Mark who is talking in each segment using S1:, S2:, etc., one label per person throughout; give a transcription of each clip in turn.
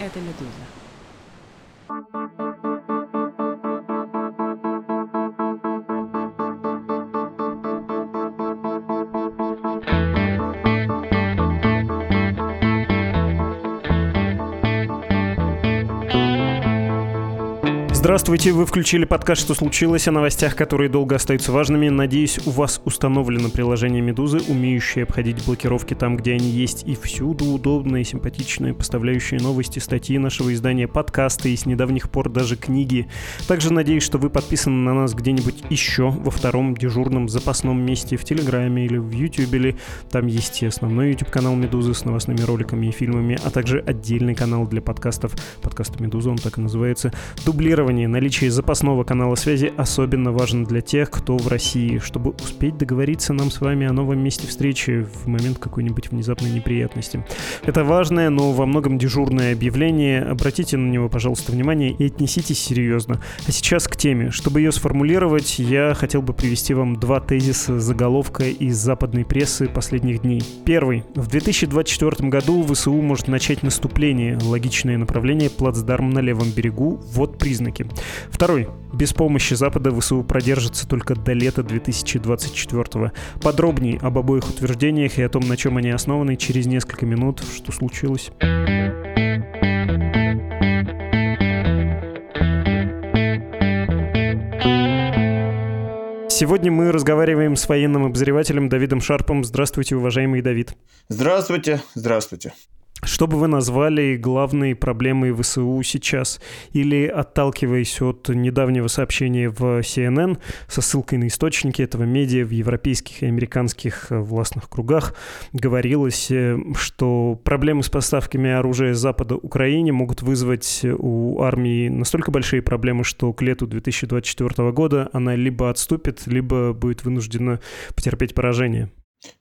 S1: это «Медуза».
S2: Здравствуйте, вы включили подкаст «Что случилось?» о новостях, которые долго остаются важными. Надеюсь, у вас установлено приложение «Медузы», умеющее обходить блокировки там, где они есть, и всюду удобные, симпатичные, поставляющие новости, статьи нашего издания, подкасты и с недавних пор даже книги. Также надеюсь, что вы подписаны на нас где-нибудь еще во втором дежурном запасном месте в Телеграме или в Ютубе, или там есть и основной YouTube-канал «Медузы» с новостными роликами и фильмами, а также отдельный канал для подкастов, подкаст «Медуза», он так и называется, дублирование планировании наличие запасного канала связи особенно важно для тех, кто в России, чтобы успеть договориться нам с вами о новом месте встречи в момент какой-нибудь внезапной неприятности. Это важное, но во многом дежурное объявление. Обратите на него, пожалуйста, внимание и отнеситесь серьезно. А сейчас к теме. Чтобы ее сформулировать, я хотел бы привести вам два тезиса заголовка из западной прессы последних дней. Первый. В 2024 году ВСУ может начать наступление. Логичное направление плацдарм на левом берегу. Вот признаки риски. Второй. Без помощи Запада ВСУ продержится только до лета 2024 Подробнее об обоих утверждениях и о том, на чем они основаны, через несколько минут. Что случилось? Сегодня мы разговариваем с военным обозревателем Давидом Шарпом. Здравствуйте, уважаемый Давид.
S3: Здравствуйте, здравствуйте.
S2: Что бы вы назвали главной проблемой ВСУ сейчас? Или, отталкиваясь от недавнего сообщения в CNN со ссылкой на источники этого медиа в европейских и американских э, властных кругах, говорилось, э, что проблемы с поставками оружия Запада Украине могут вызвать у армии настолько большие проблемы, что к лету 2024 года она либо отступит, либо будет вынуждена потерпеть поражение.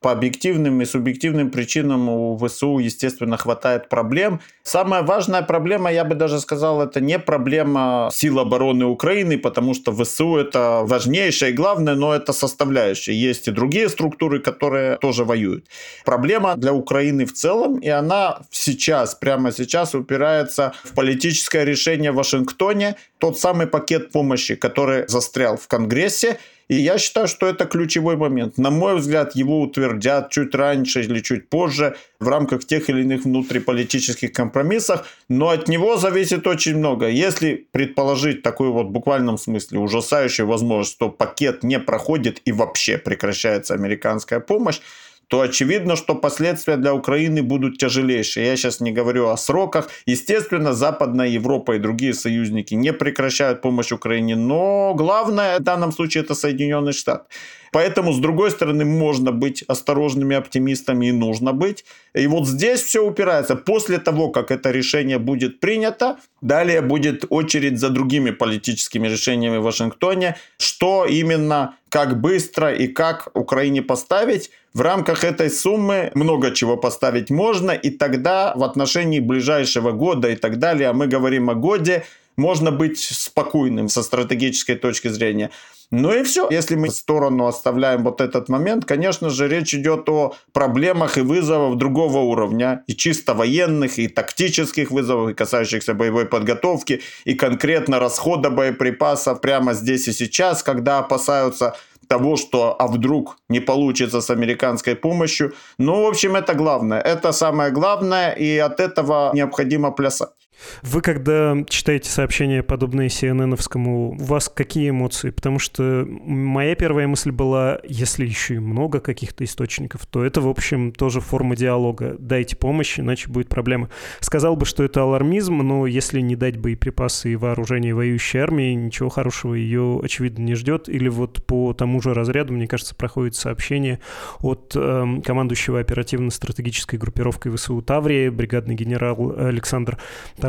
S3: По объективным и субъективным причинам у ВСУ, естественно, хватает проблем. Самая важная проблема, я бы даже сказал, это не проблема сил обороны Украины, потому что ВСУ это важнейшая и главное, но это составляющая. Есть и другие структуры, которые тоже воюют. Проблема для Украины в целом, и она сейчас, прямо сейчас упирается в политическое решение в Вашингтоне, тот самый пакет помощи, который застрял в Конгрессе, и я считаю, что это ключевой момент. На мой взгляд, его утвердят чуть раньше или чуть позже в рамках тех или иных внутриполитических компромиссов, но от него зависит очень много. Если предположить такую вот в буквальном смысле ужасающую возможность, что пакет не проходит и вообще прекращается американская помощь, то очевидно, что последствия для Украины будут тяжелейшие. Я сейчас не говорю о сроках. Естественно, Западная Европа и другие союзники не прекращают помощь Украине, но главное в данном случае это Соединенный Штат. Поэтому, с другой стороны, можно быть осторожными оптимистами и нужно быть. И вот здесь все упирается. После того, как это решение будет принято, далее будет очередь за другими политическими решениями в Вашингтоне, что именно, как быстро и как Украине поставить. В рамках этой суммы много чего поставить можно, и тогда в отношении ближайшего года и так далее, а мы говорим о годе, можно быть спокойным со стратегической точки зрения. Ну и все. Если мы в сторону оставляем вот этот момент, конечно же, речь идет о проблемах и вызовах другого уровня, и чисто военных, и тактических вызовов, и касающихся боевой подготовки, и конкретно расхода боеприпасов прямо здесь и сейчас, когда опасаются того, что а вдруг не получится с американской помощью. Ну, в общем, это главное. Это самое главное, и от этого необходимо плясать.
S2: Вы, когда читаете сообщения, подобные CNN-овскому, у вас какие эмоции? Потому что моя первая мысль была, если еще и много каких-то источников, то это, в общем, тоже форма диалога. Дайте помощь, иначе будет проблема. Сказал бы, что это алармизм, но если не дать боеприпасы и вооружение воюющей армии, ничего хорошего ее, очевидно, не ждет. Или вот по тому же разряду, мне кажется, проходит сообщение от э, командующего оперативно-стратегической группировкой ВСУ Таврии, бригадный генерал Александр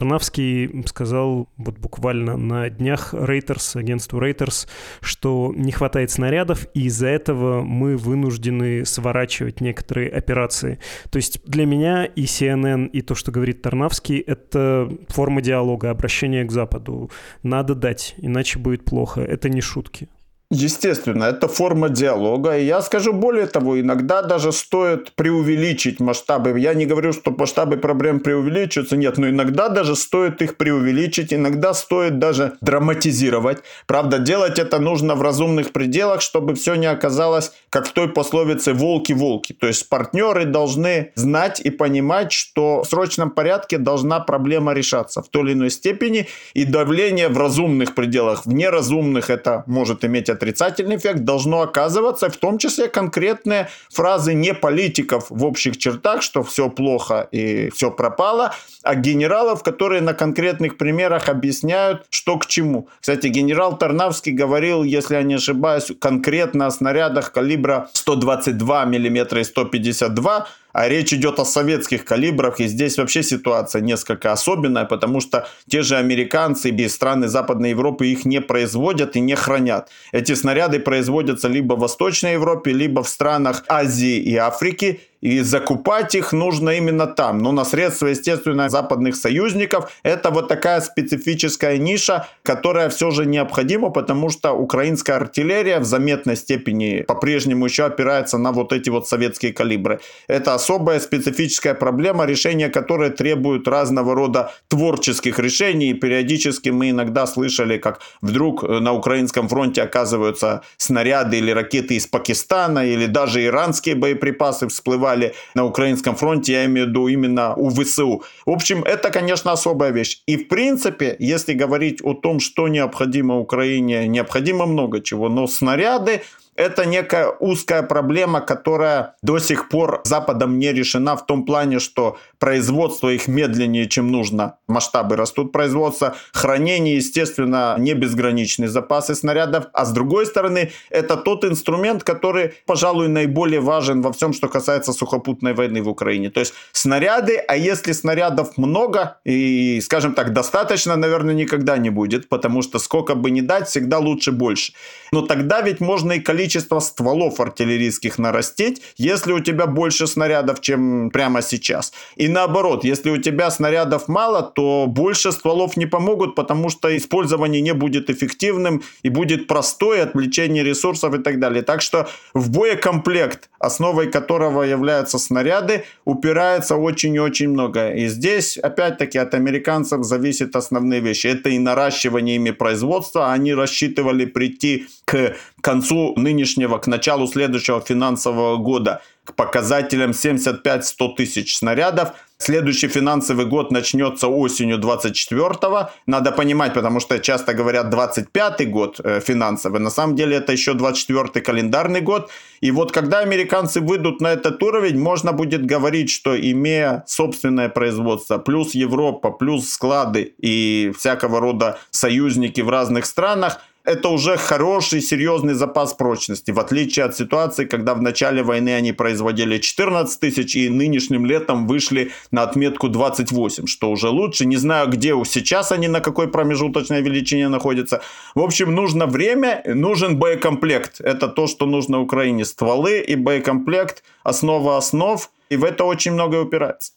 S2: Тарнавский сказал вот буквально на днях Reuters, агентству Reuters, что не хватает снарядов, и из-за этого мы вынуждены сворачивать некоторые операции. То есть для меня и CNN, и то, что говорит Тарнавский, это форма диалога, обращение к Западу. Надо дать, иначе будет плохо. Это не шутки.
S3: Естественно, это форма диалога. И я скажу более того, иногда даже стоит преувеличить масштабы. Я не говорю, что масштабы проблем преувеличиваются, нет, но иногда даже стоит их преувеличить, иногда стоит даже драматизировать. Правда, делать это нужно в разумных пределах, чтобы все не оказалось, как в той пословице «волки-волки». То есть партнеры должны знать и понимать, что в срочном порядке должна проблема решаться в той или иной степени, и давление в разумных пределах, в неразумных это может иметь отрицательный эффект, должно оказываться в том числе конкретные фразы не политиков в общих чертах, что все плохо и все пропало, а генералов, которые на конкретных примерах объясняют, что к чему. Кстати, генерал Тарнавский говорил, если я не ошибаюсь, конкретно о снарядах калибра 122 мм и 152 а речь идет о советских калибрах, и здесь вообще ситуация несколько особенная, потому что те же американцы и страны Западной Европы их не производят и не хранят. Эти снаряды производятся либо в Восточной Европе, либо в странах Азии и Африки, и закупать их нужно именно там. Но на средства, естественно, западных союзников это вот такая специфическая ниша, которая все же необходима, потому что украинская артиллерия в заметной степени по-прежнему еще опирается на вот эти вот советские калибры. Это особая специфическая проблема, решение которой требует разного рода творческих решений. И периодически мы иногда слышали, как вдруг на украинском фронте оказываются снаряды или ракеты из Пакистана, или даже иранские боеприпасы всплывают воевали на украинском фронте, я имею в виду именно у ВСУ. В общем, это, конечно, особая вещь. И, в принципе, если говорить о том, что необходимо Украине, необходимо много чего, но снаряды это некая узкая проблема, которая до сих пор Западом не решена в том плане, что производство их медленнее, чем нужно. Масштабы растут производства, хранение, естественно, не безграничные запасы снарядов. А с другой стороны, это тот инструмент, который, пожалуй, наиболее важен во всем, что касается сухопутной войны в Украине. То есть снаряды, а если снарядов много и, скажем так, достаточно, наверное, никогда не будет, потому что сколько бы ни дать, всегда лучше больше. Но тогда ведь можно и количество количество стволов артиллерийских нарастить, если у тебя больше снарядов, чем прямо сейчас. И наоборот, если у тебя снарядов мало, то больше стволов не помогут, потому что использование не будет эффективным и будет простое отвлечение ресурсов и так далее. Так что в боекомплект, основой которого являются снаряды, упирается очень и очень много. И здесь, опять-таки, от американцев зависят основные вещи. Это и наращивание ими производства. Они рассчитывали прийти к концу нынешнего, к началу следующего финансового года к показателям 75-100 тысяч снарядов. Следующий финансовый год начнется осенью 24-го. Надо понимать, потому что часто говорят 25-й год э, финансовый. На самом деле это еще 24-й календарный год. И вот когда американцы выйдут на этот уровень, можно будет говорить, что имея собственное производство, плюс Европа, плюс склады и всякого рода союзники в разных странах, это уже хороший, серьезный запас прочности, в отличие от ситуации, когда в начале войны они производили 14 тысяч и нынешним летом вышли на отметку 28, что уже лучше. Не знаю, где сейчас они, на какой промежуточной величине находятся. В общем, нужно время, нужен боекомплект. Это то, что нужно Украине. Стволы и боекомплект, основа основ, и в это очень многое упирается.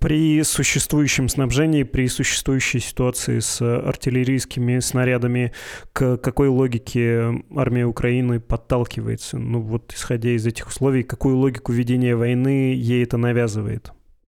S2: При существующем снабжении, при существующей ситуации с артиллерийскими снарядами, к какой логике армия Украины подталкивается? Ну вот, исходя из этих условий, какую логику ведения войны ей это навязывает?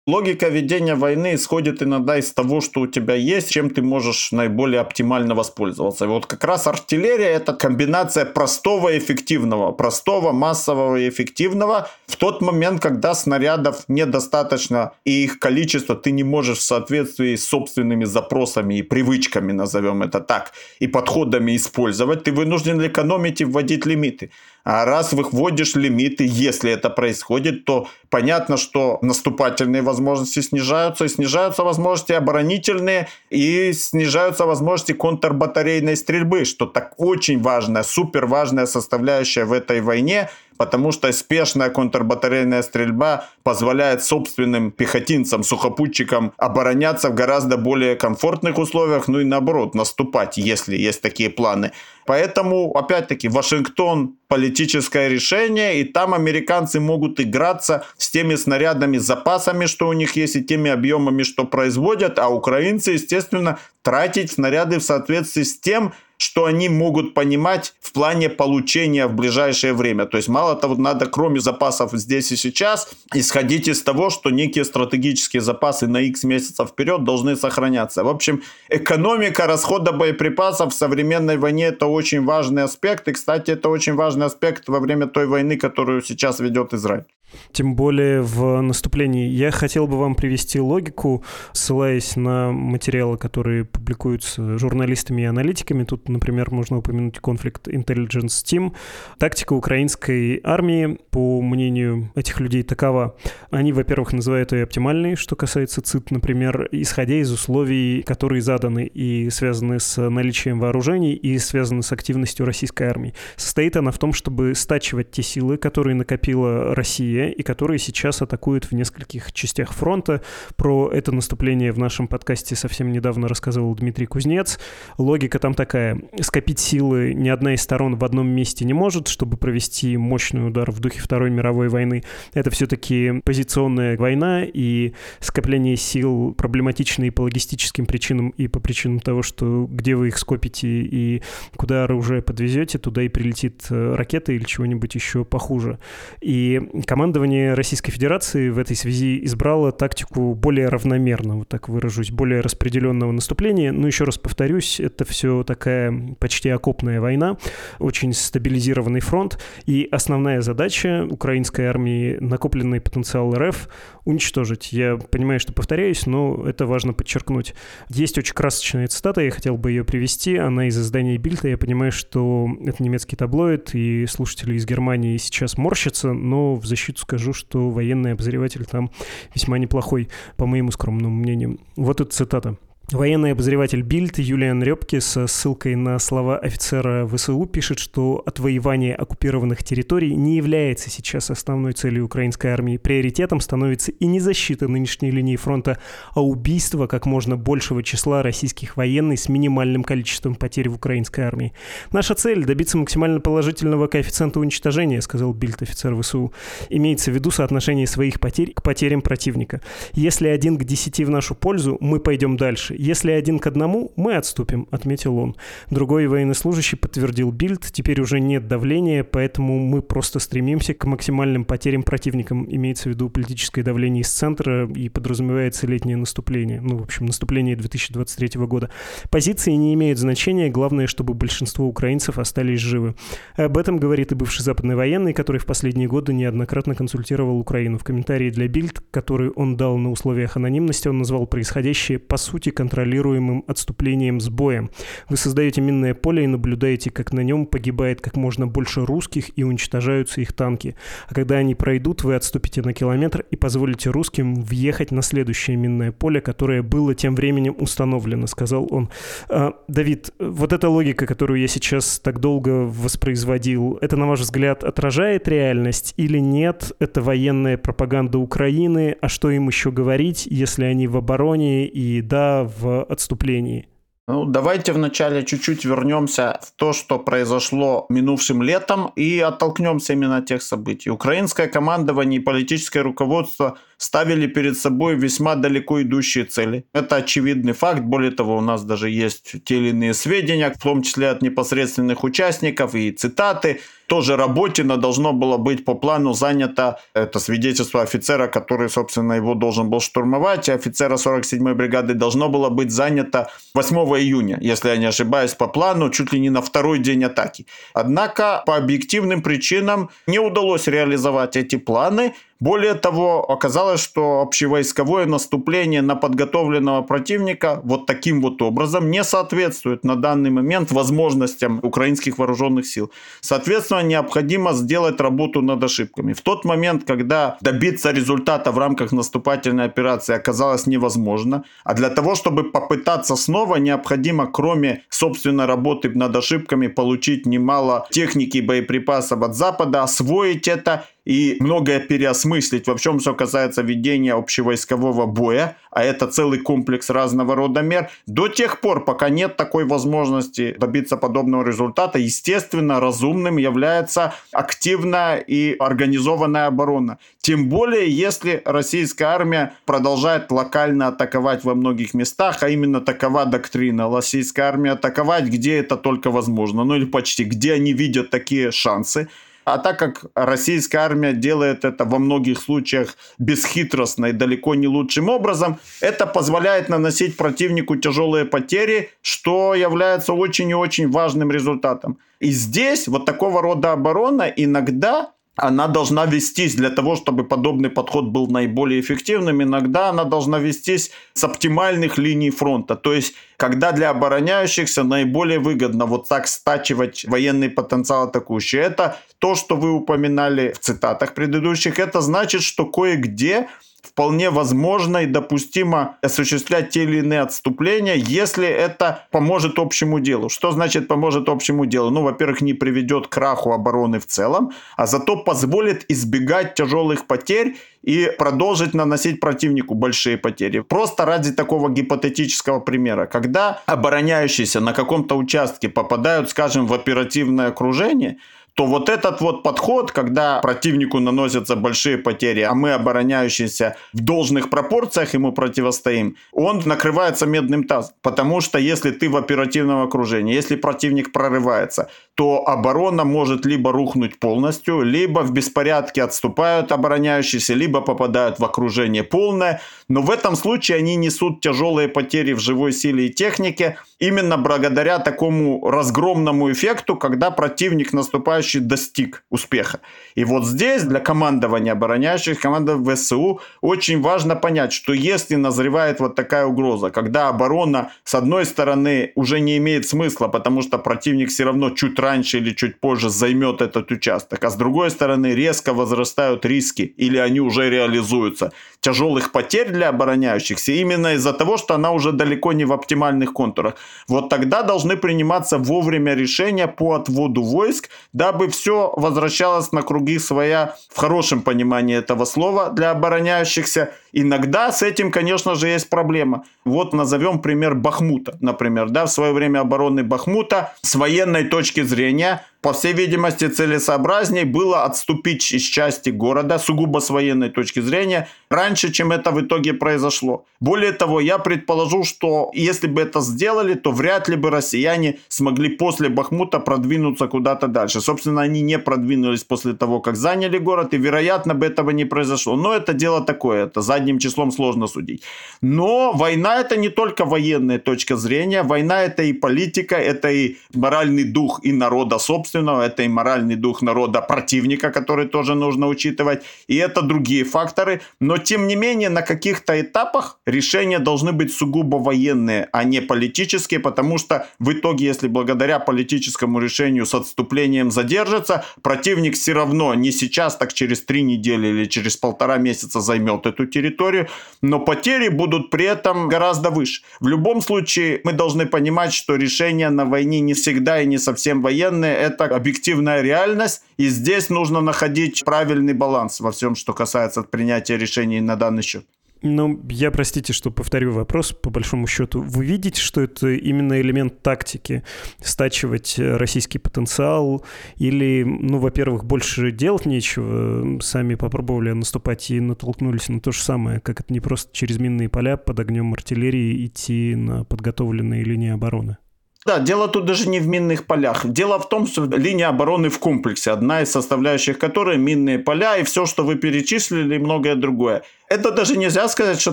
S3: Логика ведения войны исходит иногда из того, что у тебя есть, чем ты можешь наиболее оптимально воспользоваться. Вот как раз артиллерия это комбинация простого и эффективного. Простого, массового и эффективного в тот момент, когда снарядов недостаточно и их количество ты не можешь в соответствии с собственными запросами и привычками, назовем это так, и подходами использовать, ты вынужден экономить и вводить лимиты. А раз выводишь лимиты, если это происходит, то понятно, что наступательные возможности снижаются, и снижаются возможности оборонительные, и снижаются возможности контрбатарейной стрельбы, что так очень важная, супер важная составляющая в этой войне, потому что спешная контрбатарейная стрельба позволяет собственным пехотинцам, сухопутчикам обороняться в гораздо более комфортных условиях, ну и наоборот, наступать, если есть такие планы. Поэтому, опять-таки, Вашингтон политическое решение, и там американцы могут играться с теми снарядами, запасами, что у них есть, и теми объемами, что производят, а украинцы, естественно, тратить снаряды в соответствии с тем, что они могут понимать в плане получения в ближайшее время. То есть мало того, надо кроме запасов здесь и сейчас исходить из того, что некие стратегические запасы на X месяцев вперед должны сохраняться. В общем, экономика расхода боеприпасов в современной войне это очень важный аспект. И, кстати, это очень важный аспект во время той войны, которую сейчас ведет Израиль.
S2: Тем более в наступлении. Я хотел бы вам привести логику, ссылаясь на материалы, которые публикуются журналистами и аналитиками. Тут, например, можно упомянуть конфликт Intelligence Team. Тактика украинской армии, по мнению этих людей, такова. Они, во-первых, называют ее оптимальной, что касается ЦИТ, например, исходя из условий, которые заданы и связаны с наличием вооружений и связаны с активностью российской армии. Состоит она в том, чтобы стачивать те силы, которые накопила Россия и которые сейчас атакуют в нескольких частях фронта. Про это наступление в нашем подкасте совсем недавно рассказывал Дмитрий Кузнец. Логика там такая. Скопить силы ни одна из сторон в одном месте не может, чтобы провести мощный удар в духе Второй мировой войны. Это все-таки позиционная война, и скопление сил проблематично и по логистическим причинам, и по причинам того, что где вы их скопите и куда оружие подвезете, туда и прилетит э, ракета или чего-нибудь еще похуже. И команда командование Российской Федерации в этой связи избрало тактику более равномерного, так выражусь, более распределенного наступления. Но еще раз повторюсь, это все такая почти окопная война, очень стабилизированный фронт. И основная задача украинской армии, накопленный потенциал РФ, уничтожить. Я понимаю, что повторяюсь, но это важно подчеркнуть. Есть очень красочная цитата, я хотел бы ее привести. Она из издания Бильта. Я понимаю, что это немецкий таблоид, и слушатели из Германии сейчас морщатся, но в защиту скажу, что военный обозреватель там весьма неплохой, по моему скромному мнению. Вот эта цитата. Военный обозреватель Бильд Юлиан Репке со ссылкой на слова офицера ВСУ пишет, что отвоевание оккупированных территорий не является сейчас основной целью украинской армии. Приоритетом становится и не защита нынешней линии фронта, а убийство как можно большего числа российских военных с минимальным количеством потерь в украинской армии. Наша цель – добиться максимально положительного коэффициента уничтожения, сказал Бильд офицер ВСУ. Имеется в виду соотношение своих потерь к потерям противника. Если один к десяти в нашу пользу, мы пойдем дальше. Если один к одному, мы отступим», — отметил он. Другой военнослужащий подтвердил Бильд, теперь уже нет давления, поэтому мы просто стремимся к максимальным потерям противникам. Имеется в виду политическое давление из центра и подразумевается летнее наступление. Ну, в общем, наступление 2023 года. Позиции не имеют значения, главное, чтобы большинство украинцев остались живы. Об этом говорит и бывший западный военный, который в последние годы неоднократно консультировал Украину. В комментарии для Бильд, который он дал на условиях анонимности, он назвал происходящее по сути контролем контролируемым отступлением с боем. Вы создаете минное поле и наблюдаете, как на нем погибает как можно больше русских и уничтожаются их танки. А когда они пройдут, вы отступите на километр и позволите русским въехать на следующее минное поле, которое было тем временем установлено, сказал он. А, Давид, вот эта логика, которую я сейчас так долго воспроизводил, это, на ваш взгляд, отражает реальность или нет? Это военная пропаганда Украины, а что им еще говорить, если они в обороне и, да, отступлении.
S3: Ну, давайте вначале чуть-чуть вернемся в то, что произошло минувшим летом, и оттолкнемся именно от тех событий. Украинское командование и политическое руководство ставили перед собой весьма далеко идущие цели. Это очевидный факт. Более того, у нас даже есть те или иные сведения, в том числе от непосредственных участников и цитаты тоже Работина должно было быть по плану занято, это свидетельство офицера, который, собственно, его должен был штурмовать, офицера 47-й бригады должно было быть занято 8 июня, если я не ошибаюсь, по плану, чуть ли не на второй день атаки. Однако по объективным причинам не удалось реализовать эти планы, более того, оказалось, что общевойсковое наступление на подготовленного противника вот таким вот образом не соответствует на данный момент возможностям украинских вооруженных сил. Соответственно, необходимо сделать работу над ошибками. В тот момент, когда добиться результата в рамках наступательной операции оказалось невозможно, а для того, чтобы попытаться снова, необходимо, кроме собственной работы над ошибками, получить немало техники и боеприпасов от Запада, освоить это и многое переосмыслить во всем, что касается ведения общевойскового боя, а это целый комплекс разного рода мер, до тех пор, пока нет такой возможности добиться подобного результата, естественно, разумным является активная и организованная оборона. Тем более, если российская армия продолжает локально атаковать во многих местах, а именно такова доктрина. Российская армия атаковать, где это только возможно, ну или почти, где они видят такие шансы. А так как российская армия делает это во многих случаях бесхитростно и далеко не лучшим образом, это позволяет наносить противнику тяжелые потери, что является очень и очень важным результатом. И здесь вот такого рода оборона иногда она должна вестись для того, чтобы подобный подход был наиболее эффективным. Иногда она должна вестись с оптимальных линий фронта. То есть, когда для обороняющихся наиболее выгодно вот так стачивать военный потенциал атакующий. Это то, что вы упоминали в цитатах предыдущих. Это значит, что кое-где вполне возможно и допустимо осуществлять те или иные отступления, если это поможет общему делу. Что значит поможет общему делу? Ну, во-первых, не приведет к краху обороны в целом, а зато позволит избегать тяжелых потерь и продолжить наносить противнику большие потери. Просто ради такого гипотетического примера. Когда обороняющиеся на каком-то участке попадают, скажем, в оперативное окружение, то вот этот вот подход, когда противнику наносятся большие потери, а мы, обороняющиеся, в должных пропорциях ему противостоим, он накрывается медным тазом. Потому что если ты в оперативном окружении, если противник прорывается, то оборона может либо рухнуть полностью, либо в беспорядке отступают обороняющиеся, либо попадают в окружение полное. Но в этом случае они несут тяжелые потери в живой силе и технике, именно благодаря такому разгромному эффекту, когда противник наступающий достиг успеха. И вот здесь для командования обороняющих, команды ВСУ очень важно понять, что если назревает вот такая угроза, когда оборона с одной стороны уже не имеет смысла, потому что противник все равно чуть раньше или чуть позже займет этот участок, а с другой стороны резко возрастают риски или они уже реализуются тяжелых потерь для обороняющихся именно из-за того, что она уже далеко не в оптимальных контурах вот тогда должны приниматься вовремя решения по отводу войск, дабы все возвращалось на круги своя в хорошем понимании этого слова для обороняющихся. Иногда с этим, конечно же, есть проблема. Вот назовем пример Бахмута, например. Да, в свое время обороны Бахмута с военной точки зрения по всей видимости, целесообразней было отступить из части города, сугубо с военной точки зрения, раньше, чем это в итоге произошло. Более того, я предположу, что если бы это сделали, то вряд ли бы россияне смогли после Бахмута продвинуться куда-то дальше. Собственно, они не продвинулись после того, как заняли город, и, вероятно, бы этого не произошло. Но это дело такое, это задним числом сложно судить. Но война это не только военная точка зрения, война это и политика, это и моральный дух и народа собственно собственного, это и моральный дух народа противника, который тоже нужно учитывать, и это другие факторы. Но, тем не менее, на каких-то этапах решения должны быть сугубо военные, а не политические, потому что в итоге, если благодаря политическому решению с отступлением задержится, противник все равно не сейчас, так через три недели или через полтора месяца займет эту территорию, но потери будут при этом гораздо выше. В любом случае, мы должны понимать, что решения на войне не всегда и не совсем военные, это это объективная реальность, и здесь нужно находить правильный баланс во всем, что касается принятия решений на данный счет.
S2: Ну, я, простите, что повторю вопрос, по большому счету. Вы видите, что это именно элемент тактики? Стачивать российский потенциал? Или, ну, во-первых, больше делать нечего? Сами попробовали наступать и натолкнулись на то же самое, как это не просто через минные поля под огнем артиллерии идти на подготовленные линии обороны?
S3: Да, дело тут даже не в минных полях. Дело в том, что линия обороны в комплексе, одна из составляющих которой минные поля и все, что вы перечислили, и многое другое. Это даже нельзя сказать, что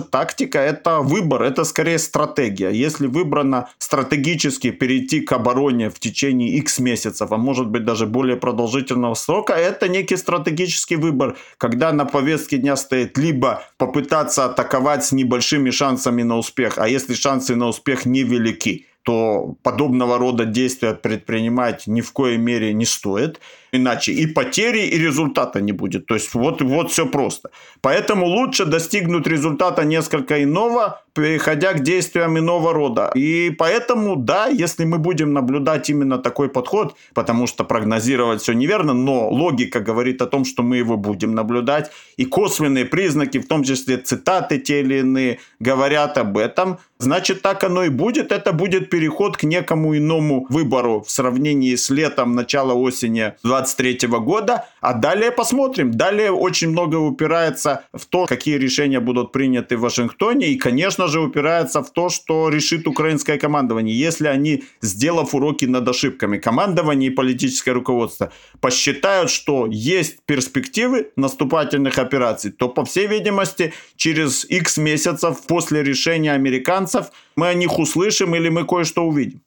S3: тактика, это выбор, это скорее стратегия. Если выбрано стратегически перейти к обороне в течение x месяцев, а может быть даже более продолжительного срока, это некий стратегический выбор, когда на повестке дня стоит либо попытаться атаковать с небольшими шансами на успех, а если шансы на успех невелики, то подобного рода действия предпринимать ни в коей мере не стоит. Иначе и потери, и результата не будет. То есть вот, вот все просто. Поэтому лучше достигнуть результата несколько иного, переходя к действиям иного рода. И поэтому, да, если мы будем наблюдать именно такой подход, потому что прогнозировать все неверно, но логика говорит о том, что мы его будем наблюдать, и косвенные признаки, в том числе цитаты те или иные, говорят об этом, значит так оно и будет. Это будет переход к некому иному выбору в сравнении с летом, начала осени 23 года. А далее посмотрим. Далее очень много упирается в то, какие решения будут приняты в Вашингтоне. И, конечно же, упирается в то, что решит украинское командование. Если они, сделав уроки над ошибками, командование и политическое руководство посчитают, что есть перспективы наступательных операций, то, по всей видимости, через X месяцев после решения американцев мы о них услышим или мы кое-что увидим.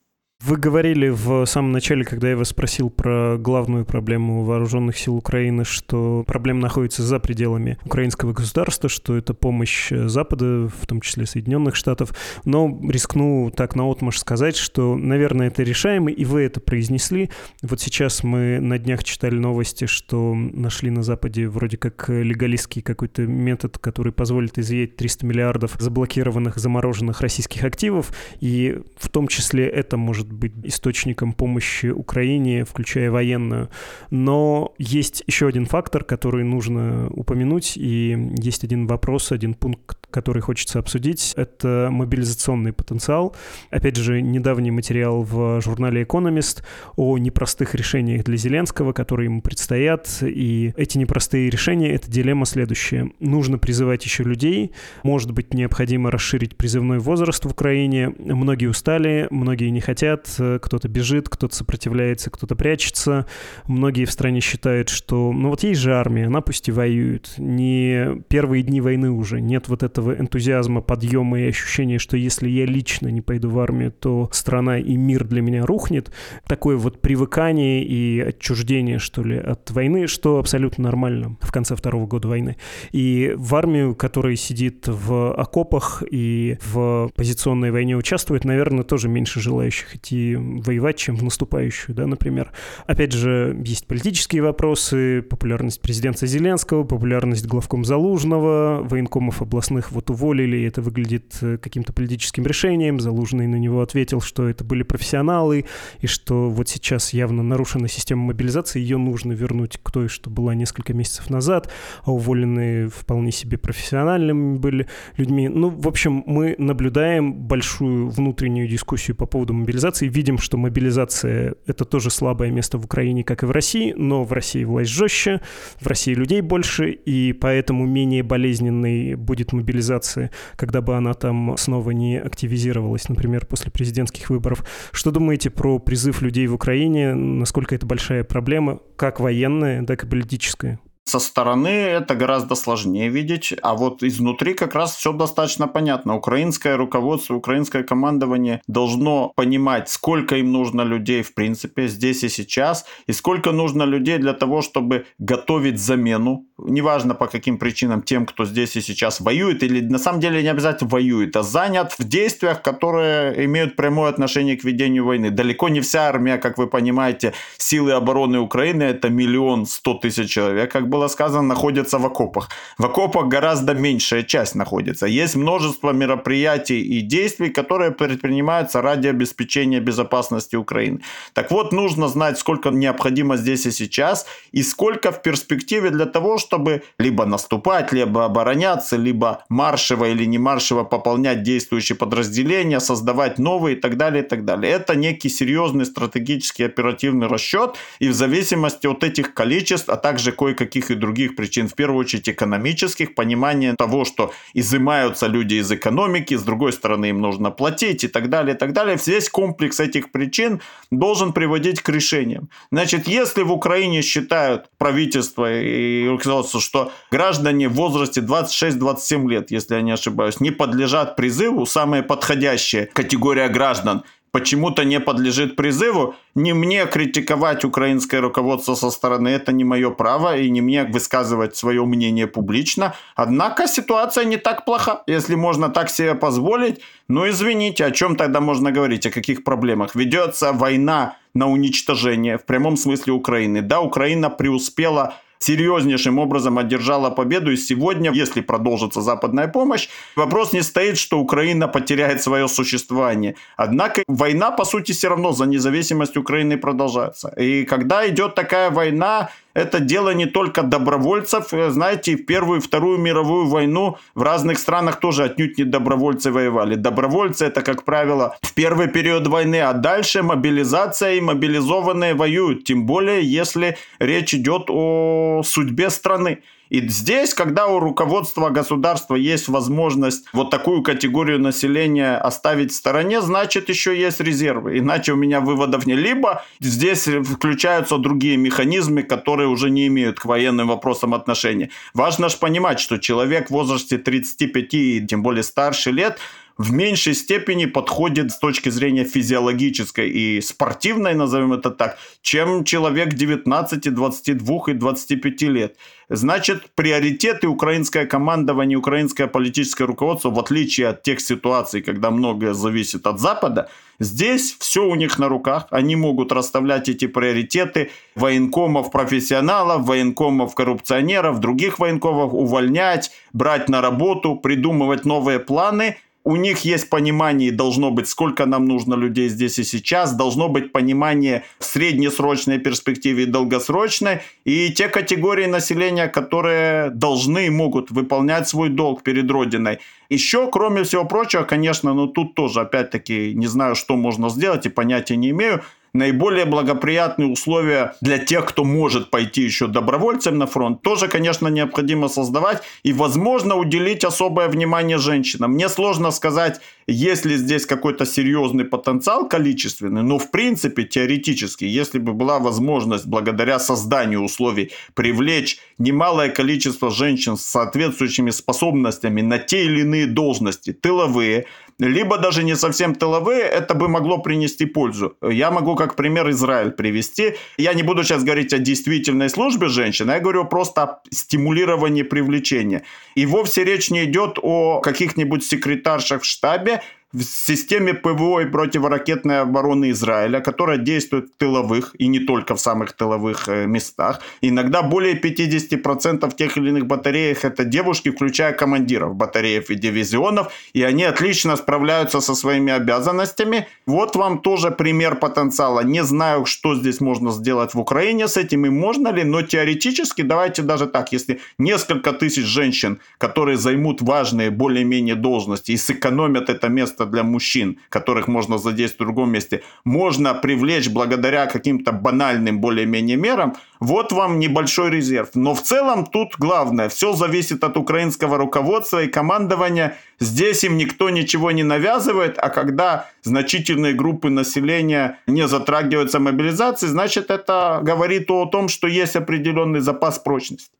S2: Вы говорили в самом начале, когда я вас спросил про главную проблему вооруженных сил Украины, что проблема находится за пределами украинского государства, что это помощь Запада, в том числе Соединенных Штатов. Но рискну так наотмашь сказать, что, наверное, это решаемо, и вы это произнесли. Вот сейчас мы на днях читали новости, что нашли на Западе вроде как легалистский какой-то метод, который позволит изъять 300 миллиардов заблокированных, замороженных российских активов, и в том числе это может быть источником помощи Украине, включая военную. Но есть еще один фактор, который нужно упомянуть, и есть один вопрос, один пункт, который хочется обсудить. Это мобилизационный потенциал. Опять же, недавний материал в журнале Economist о непростых решениях для Зеленского, которые ему предстоят. И эти непростые решения — это дилемма следующая. Нужно призывать еще людей. Может быть, необходимо расширить призывной возраст в Украине. Многие устали, многие не хотят хотят, кто-то бежит, кто-то сопротивляется, кто-то прячется. Многие в стране считают, что ну вот есть же армия, она пусть и воюет. Не первые дни войны уже, нет вот этого энтузиазма, подъема и ощущения, что если я лично не пойду в армию, то страна и мир для меня рухнет. Такое вот привыкание и отчуждение, что ли, от войны, что абсолютно нормально в конце второго года войны. И в армию, которая сидит в окопах и в позиционной войне участвует, наверное, тоже меньше желающих идти идти воевать, чем в наступающую, да, например. Опять же, есть политические вопросы, популярность президента Зеленского, популярность главком Залужного, военкомов областных вот уволили, и это выглядит э, каким-то политическим решением. Залужный на него ответил, что это были профессионалы, и что вот сейчас явно нарушена система мобилизации, ее нужно вернуть к той, что была несколько месяцев назад, а уволенные вполне себе профессиональными были людьми. Ну, в общем, мы наблюдаем большую внутреннюю дискуссию по поводу мобилизации, мобилизации. Видим, что мобилизация — это тоже слабое место в Украине, как и в России, но в России власть жестче, в России людей больше, и поэтому менее болезненной будет мобилизация, когда бы она там снова не активизировалась, например, после президентских выборов. Что думаете про призыв людей в Украине? Насколько это большая проблема, как военная, так и политическая?
S3: Со стороны это гораздо сложнее видеть, а вот изнутри как раз все достаточно понятно. Украинское руководство, украинское командование должно понимать, сколько им нужно людей в принципе здесь и сейчас, и сколько нужно людей для того, чтобы готовить замену, неважно по каким причинам, тем, кто здесь и сейчас воюет, или на самом деле не обязательно воюет, а занят в действиях, которые имеют прямое отношение к ведению войны. Далеко не вся армия, как вы понимаете, силы обороны Украины это миллион сто тысяч человек, как было сказано, находятся в окопах. В окопах гораздо меньшая часть находится. Есть множество мероприятий и действий, которые предпринимаются ради обеспечения безопасности Украины. Так вот, нужно знать, сколько необходимо здесь и сейчас, и сколько в перспективе для того, чтобы либо наступать, либо обороняться, либо маршево или не маршево пополнять действующие подразделения, создавать новые и так далее, и так далее. Это некий серьезный стратегический оперативный расчет, и в зависимости от этих количеств, а также кое-каких этих и других причин, в первую очередь экономических, понимание того, что изымаются люди из экономики, с другой стороны им нужно платить и так далее, и так далее. Весь комплекс этих причин должен приводить к решениям. Значит, если в Украине считают правительство и руководство, что граждане в возрасте 26-27 лет, если я не ошибаюсь, не подлежат призыву, самая подходящая категория граждан почему-то не подлежит призыву. Не мне критиковать украинское руководство со стороны, это не мое право, и не мне высказывать свое мнение публично. Однако ситуация не так плоха, если можно так себе позволить. Ну, извините, о чем тогда можно говорить, о каких проблемах? Ведется война на уничтожение в прямом смысле Украины. Да, Украина преуспела серьезнейшим образом одержала победу. И сегодня, если продолжится западная помощь, вопрос не стоит, что Украина потеряет свое существование. Однако война, по сути, все равно за независимость Украины продолжается. И когда идет такая война, это дело не только добровольцев. Э, знаете, в Первую и Вторую мировую войну в разных странах тоже отнюдь не добровольцы воевали. Добровольцы это, как правило, в первый период войны, а дальше мобилизация и мобилизованные воюют. Тем более, если речь идет о судьбе страны. И здесь, когда у руководства государства есть возможность вот такую категорию населения оставить в стороне, значит еще есть резервы. Иначе у меня выводов не. Либо здесь включаются другие механизмы, которые уже не имеют к военным вопросам отношения. Важно же понимать, что человек в возрасте 35 и тем более старше лет в меньшей степени подходит с точки зрения физиологической и спортивной, назовем это так, чем человек 19, 22 и 25 лет. Значит, приоритеты украинское командование, украинское политическое руководство, в отличие от тех ситуаций, когда многое зависит от Запада, здесь все у них на руках. Они могут расставлять эти приоритеты военкомов профессионалов, военкомов коррупционеров, других военкомов увольнять, брать на работу, придумывать новые планы – у них есть понимание, должно быть, сколько нам нужно людей здесь и сейчас, должно быть понимание в среднесрочной перспективе и долгосрочной, и те категории населения, которые должны и могут выполнять свой долг перед Родиной. Еще, кроме всего прочего, конечно, ну тут тоже, опять-таки, не знаю, что можно сделать и понятия не имею, наиболее благоприятные условия для тех, кто может пойти еще добровольцем на фронт, тоже, конечно, необходимо создавать и, возможно, уделить особое внимание женщинам. Мне сложно сказать, есть ли здесь какой-то серьезный потенциал количественный, но, в принципе, теоретически, если бы была возможность благодаря созданию условий привлечь немалое количество женщин с соответствующими способностями на те или иные должности, тыловые, либо даже не совсем тыловые, это бы могло принести пользу. Я могу как пример Израиль привести. Я не буду сейчас говорить о действительной службе женщин, я говорю просто о стимулировании привлечения. И вовсе речь не идет о каких-нибудь секретаршах в штабе, в системе ПВО и противоракетной обороны Израиля, которая действует в тыловых и не только в самых тыловых э, местах. Иногда более 50% в тех или иных батареях это девушки, включая командиров батареев и дивизионов, и они отлично справляются со своими обязанностями. Вот вам тоже пример потенциала. Не знаю, что здесь можно сделать в Украине с этим и можно ли, но теоретически, давайте даже так, если несколько тысяч женщин, которые займут важные более-менее должности и сэкономят это место место для мужчин, которых можно задействовать в другом месте, можно привлечь благодаря каким-то банальным более-менее мерам, вот вам небольшой резерв. Но в целом тут главное, все зависит от украинского руководства и командования. Здесь им никто ничего не навязывает, а когда значительные группы населения не затрагиваются мобилизацией, значит это говорит о том, что есть определенный запас прочности.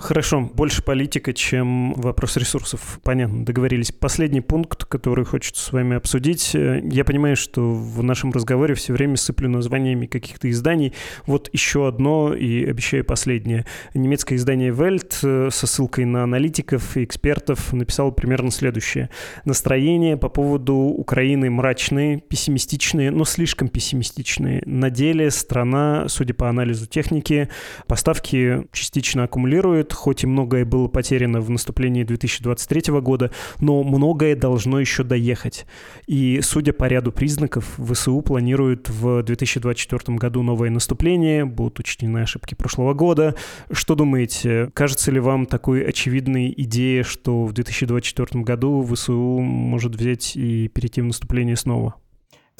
S2: Хорошо, больше политика, чем вопрос ресурсов. Понятно, договорились. Последний пункт, который хочется с вами обсудить. Я понимаю, что в нашем разговоре все время сыплю названиями каких-то изданий. Вот еще одно, и обещаю последнее. Немецкое издание Welt э, со ссылкой на аналитиков и экспертов написало примерно следующее. Настроения по поводу Украины мрачные, пессимистичные, но слишком пессимистичные. На деле страна, судя по анализу техники, поставки частично аккумулирует, хоть и многое было потеряно в наступлении 2023 года, но многое должно еще доехать. И, судя по ряду признаков, ВСУ планирует в 2024 году новое наступление, будут учтены ошибки прошлого года. Что думаете, кажется ли вам такой очевидной идеей, что в 2024 году ВСУ может взять и перейти в наступление снова?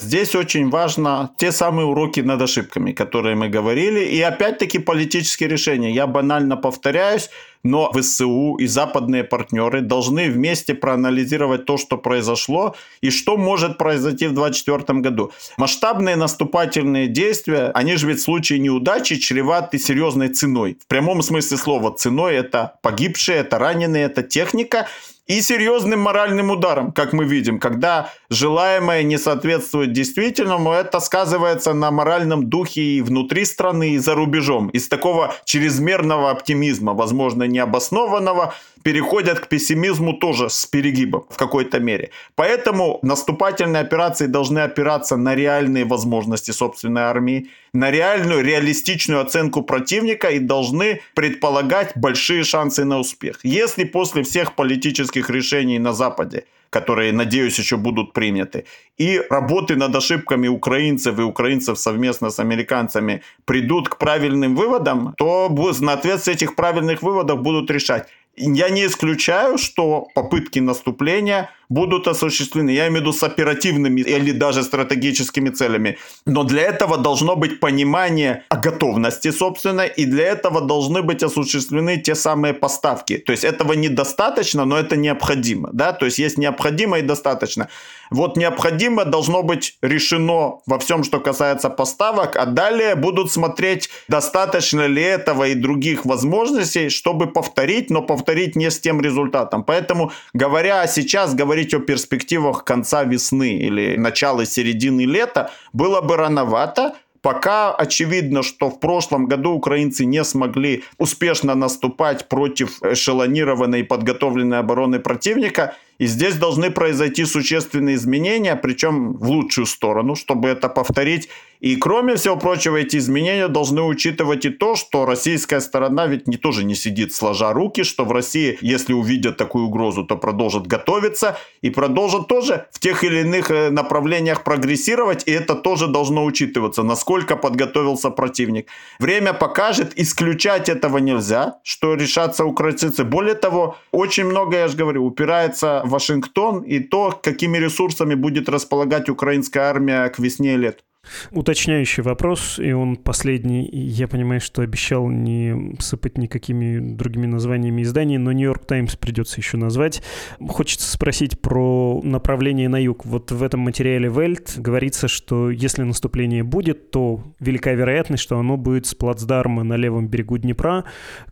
S3: Здесь очень важно те самые уроки над ошибками, которые мы говорили, и опять-таки политические решения. Я банально повторяюсь, но ВСУ и западные партнеры должны вместе проанализировать то, что произошло и что может произойти в 2024 году. Масштабные наступательные действия, они же ведь в случае неудачи чреваты серьезной ценой. В прямом смысле слова ценой это погибшие, это раненые, это техника. И серьезным моральным ударом, как мы видим. Когда желаемое не соответствует действительному, это сказывается на моральном духе и внутри страны, и за рубежом. Из такого чрезмерного оптимизма, возможно, необоснованного, переходят к пессимизму тоже с перегибом в какой-то мере. Поэтому наступательные операции должны опираться на реальные возможности собственной армии, на реальную, реалистичную оценку противника и должны предполагать большие шансы на успех. Если после всех политических решений на Западе которые, надеюсь, еще будут приняты. И работы над ошибками украинцев и украинцев совместно с американцами придут к правильным выводам, то на ответ с этих правильных выводов будут решать, я не исключаю, что попытки наступления будут осуществлены. Я имею в виду с оперативными или даже стратегическими целями. Но для этого должно быть понимание о готовности, собственно, и для этого должны быть осуществлены те самые поставки. То есть этого недостаточно, но это необходимо. Да? То есть есть необходимо и достаточно. Вот необходимо должно быть решено во всем, что касается поставок, а далее будут смотреть, достаточно ли этого и других возможностей, чтобы повторить, но повторить не с тем результатом. Поэтому, говоря сейчас, говорить о перспективах конца весны или начала середины лета было бы рановато, Пока очевидно, что в прошлом году украинцы не смогли успешно наступать против эшелонированной и подготовленной обороны противника, и здесь должны произойти существенные изменения, причем в лучшую сторону, чтобы это повторить. И кроме всего прочего, эти изменения должны учитывать и то, что российская сторона ведь не тоже не сидит сложа руки, что в России, если увидят такую угрозу, то продолжат готовиться и продолжат тоже в тех или иных э, направлениях прогрессировать, и это тоже должно учитываться, насколько подготовился противник. Время покажет, исключать этого нельзя, что решатся украинцы. Более того, очень много, я же говорю, упирается Вашингтон и то, какими ресурсами будет располагать украинская армия к весне и лету.
S2: Уточняющий вопрос, и он последний. Я понимаю, что обещал не сыпать никакими другими названиями изданий, но Нью-Йорк Таймс придется еще назвать. Хочется спросить про направление на юг. Вот в этом материале Вельт говорится, что если наступление будет, то велика вероятность, что оно будет с плацдарма на левом берегу Днепра,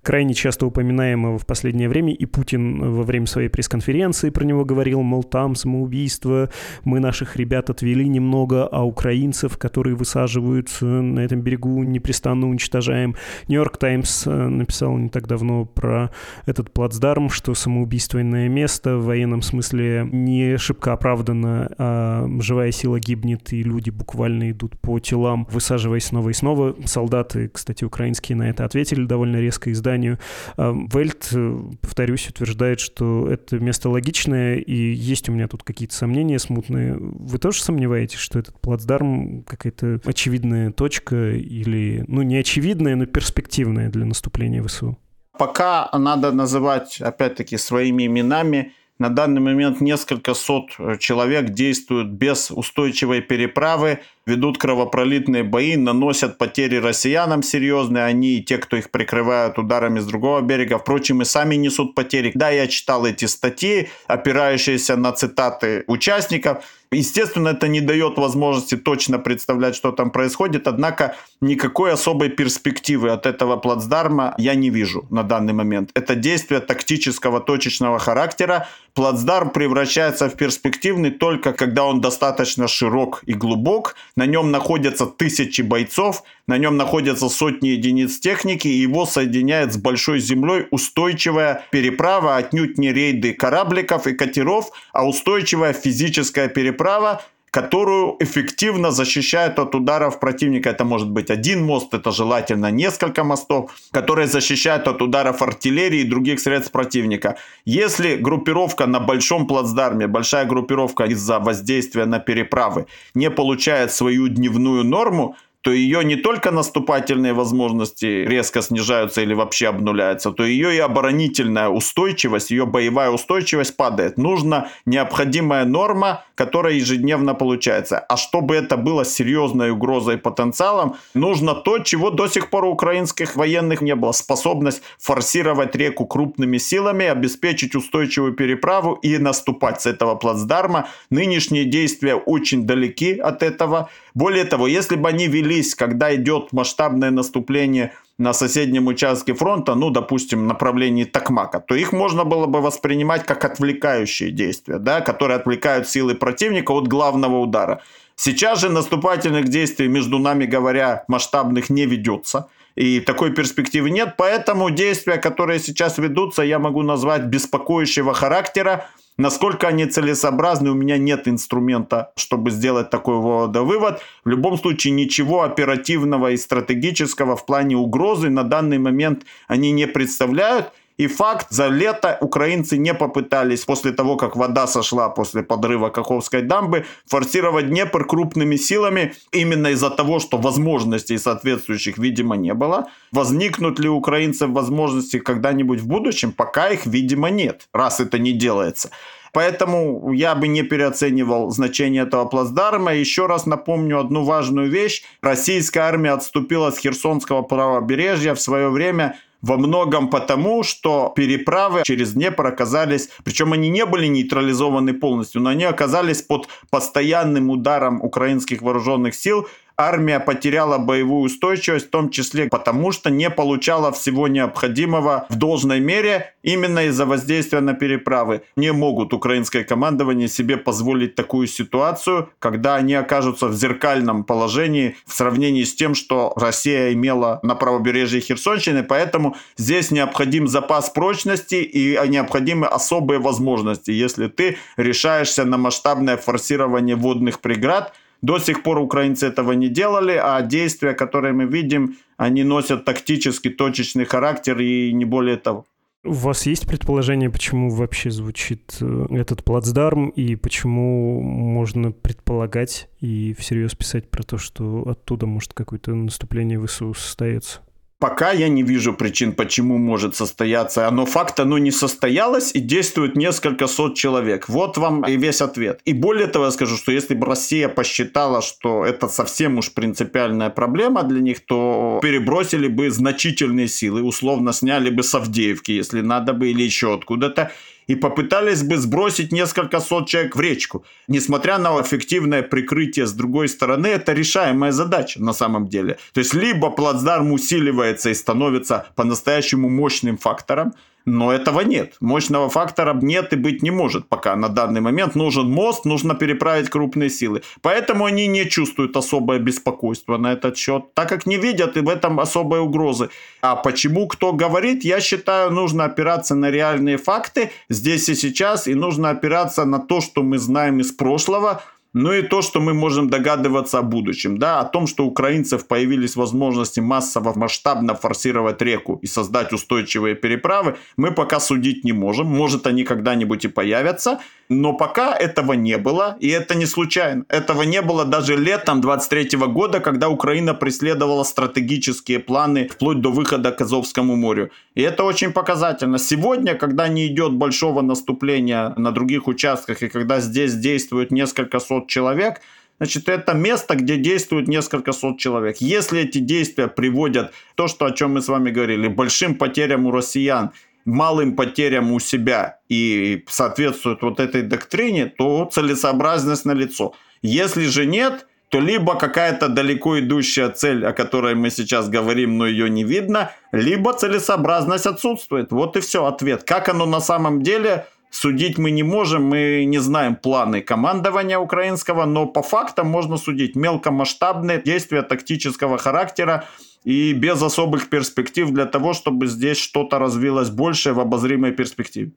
S2: крайне часто упоминаемого в последнее время, и Путин во время своей пресс-конференции про него говорил, мол, там самоубийство, мы наших ребят отвели немного, а украинцев, которые высаживаются на этом берегу, непрестанно уничтожаем. Нью-Йорк Таймс э, написал не так давно про этот плацдарм, что самоубийственное место в военном смысле не шибко оправдано, а живая сила гибнет, и люди буквально идут по телам, высаживаясь снова и снова. Солдаты, кстати, украинские на это ответили довольно резко изданию. А Вельт, э, повторюсь, утверждает, что это место логичное, и есть у меня тут какие-то сомнения смутные. Вы тоже сомневаетесь, что этот плацдарм какая-то очевидная точка или, ну, не очевидная, но перспективная для наступления ВСУ?
S3: Пока надо называть, опять-таки, своими именами. На данный момент несколько сот человек действуют без устойчивой переправы, ведут кровопролитные бои, наносят потери россиянам серьезные. Они и те, кто их прикрывают ударами с другого берега, впрочем, и сами несут потери. Да, я читал эти статьи, опирающиеся на цитаты участников. Естественно, это не дает возможности точно представлять, что там происходит, однако никакой особой перспективы от этого плацдарма я не вижу на данный момент. Это действие тактического точечного характера. Плацдарм превращается в перспективный только когда он достаточно широк и глубок, на нем находятся тысячи бойцов, на нем находятся сотни единиц техники, и его соединяет с большой землей устойчивая переправа, отнюдь не рейды корабликов и катеров, а устойчивая физическая переправа, которую эффективно защищают от ударов противника. Это может быть один мост, это желательно несколько мостов, которые защищают от ударов артиллерии и других средств противника. Если группировка на большом плацдарме, большая группировка из-за воздействия на переправы не получает свою дневную норму, то ее не только наступательные возможности резко снижаются или вообще обнуляются, то ее и оборонительная устойчивость, ее боевая устойчивость падает. Нужна необходимая норма, которая ежедневно получается. А чтобы это было серьезной угрозой потенциалом, нужно то, чего до сих пор у украинских военных не было. Способность форсировать реку крупными силами, обеспечить устойчивую переправу и наступать с этого плацдарма. Нынешние действия очень далеки от этого. Более того, если бы они вели начались, когда идет масштабное наступление на соседнем участке фронта, ну, допустим, направлении Токмака, то их можно было бы воспринимать как отвлекающие действия, да, которые отвлекают силы противника от главного удара. Сейчас же наступательных действий, между нами говоря, масштабных не ведется. И такой перспективы нет. Поэтому действия, которые сейчас ведутся, я могу назвать беспокоящего характера. Насколько они целесообразны, у меня нет инструмента, чтобы сделать такой вывод. В любом случае, ничего оперативного и стратегического в плане угрозы на данный момент они не представляют. И факт, за лето украинцы не попытались, после того, как вода сошла после подрыва Каховской дамбы, форсировать Днепр крупными силами, именно из-за того, что возможностей соответствующих, видимо, не было. Возникнут ли у украинцев возможности когда-нибудь в будущем? Пока их, видимо, нет, раз это не делается. Поэтому я бы не переоценивал значение этого плацдарма. Еще раз напомню одну важную вещь. Российская армия отступила с Херсонского правобережья в свое время во многом потому, что переправы через Днепр оказались, причем они не были нейтрализованы полностью, но они оказались под постоянным ударом украинских вооруженных сил, армия потеряла боевую устойчивость, в том числе потому, что не получала всего необходимого в должной мере именно из-за воздействия на переправы. Не могут украинское командование себе позволить такую ситуацию, когда они окажутся в зеркальном положении в сравнении с тем, что Россия имела на правобережье Херсонщины, поэтому здесь необходим запас прочности и необходимы особые возможности, если ты решаешься на масштабное форсирование водных преград – до сих пор украинцы этого не делали, а действия, которые мы видим, они носят тактический, точечный характер и не более того.
S2: У вас есть предположение, почему вообще звучит э, этот плацдарм, и почему можно предполагать и всерьез писать про то, что оттуда может какое-то наступление ВСУ состоится?
S3: Пока я не вижу причин, почему может состояться. Оно факт, оно не состоялось и действует несколько сот человек. Вот вам и весь ответ. И более того, я скажу, что если бы Россия посчитала, что это совсем уж принципиальная проблема для них, то перебросили бы значительные силы, условно сняли бы с Авдеевки, если надо бы, или еще откуда-то, и попытались бы сбросить несколько сот человек в речку. Несмотря на эффективное прикрытие с другой стороны, это решаемая задача на самом деле. То есть либо плацдарм усиливается и становится по-настоящему мощным фактором, но этого нет. Мощного фактора нет и быть не может пока на данный момент. Нужен мост, нужно переправить крупные силы. Поэтому они не чувствуют особое беспокойство на этот счет, так как не видят и в этом особой угрозы. А почему кто говорит, я считаю, нужно опираться на реальные факты здесь и сейчас, и нужно опираться на то, что мы знаем из прошлого, ну и то, что мы можем догадываться о будущем, да, о том, что у украинцев появились возможности массово, масштабно форсировать реку и создать устойчивые переправы, мы пока судить не можем. Может, они когда-нибудь и появятся, но пока этого не было, и это не случайно. Этого не было даже летом 23 года, когда Украина преследовала стратегические планы вплоть до выхода к Азовскому морю. И это очень показательно. Сегодня, когда не идет большого наступления на других участках, и когда здесь действует несколько сот человек, Значит, это место, где действует несколько сот человек. Если эти действия приводят то, что, о чем мы с вами говорили, большим потерям у россиян малым потерям у себя и соответствует вот этой доктрине, то целесообразность на лицо. Если же нет, то либо какая-то далеко идущая цель, о которой мы сейчас говорим, но ее не видно, либо целесообразность отсутствует. Вот и все, ответ. Как оно на самом деле, судить мы не можем, мы не знаем планы командования украинского, но по фактам можно судить мелкомасштабные действия тактического характера, и без особых перспектив для того, чтобы здесь что-то развилось больше в обозримой перспективе.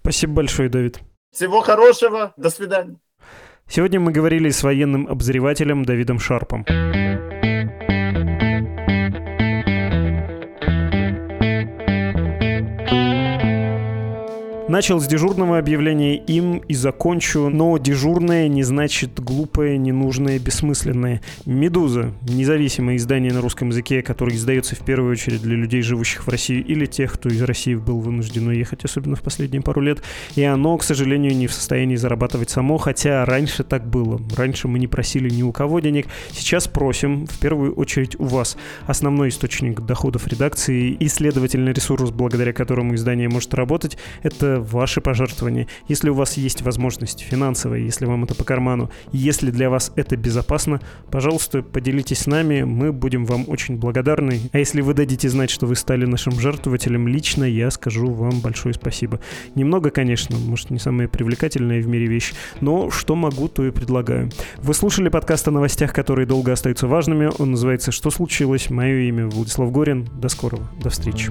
S2: Спасибо большое, Давид.
S3: Всего хорошего. До свидания.
S2: Сегодня мы говорили с военным обозревателем Давидом Шарпом. Начал с дежурного объявления им и закончу, но дежурное не значит глупое, ненужное, бессмысленное. «Медуза» — независимое издание на русском языке, которое издается в первую очередь для людей, живущих в России, или тех, кто из России был вынужден уехать, особенно в последние пару лет. И оно, к сожалению, не в состоянии зарабатывать само, хотя раньше так было. Раньше мы не просили ни у кого денег, сейчас просим, в первую очередь, у вас. Основной источник доходов редакции и, следовательно, ресурс, благодаря которому издание может работать, это ваши пожертвования. Если у вас есть возможность финансовая, если вам это по карману, если для вас это безопасно, пожалуйста, поделитесь с нами, мы будем вам очень благодарны. А если вы дадите знать, что вы стали нашим жертвователем лично, я скажу вам большое спасибо. Немного, конечно, может, не самая привлекательная в мире вещь, но что могу, то и предлагаю. Вы слушали подкаст о новостях, которые долго остаются важными. Он называется «Что случилось?». Мое имя Владислав Горин. До скорого. До встречи.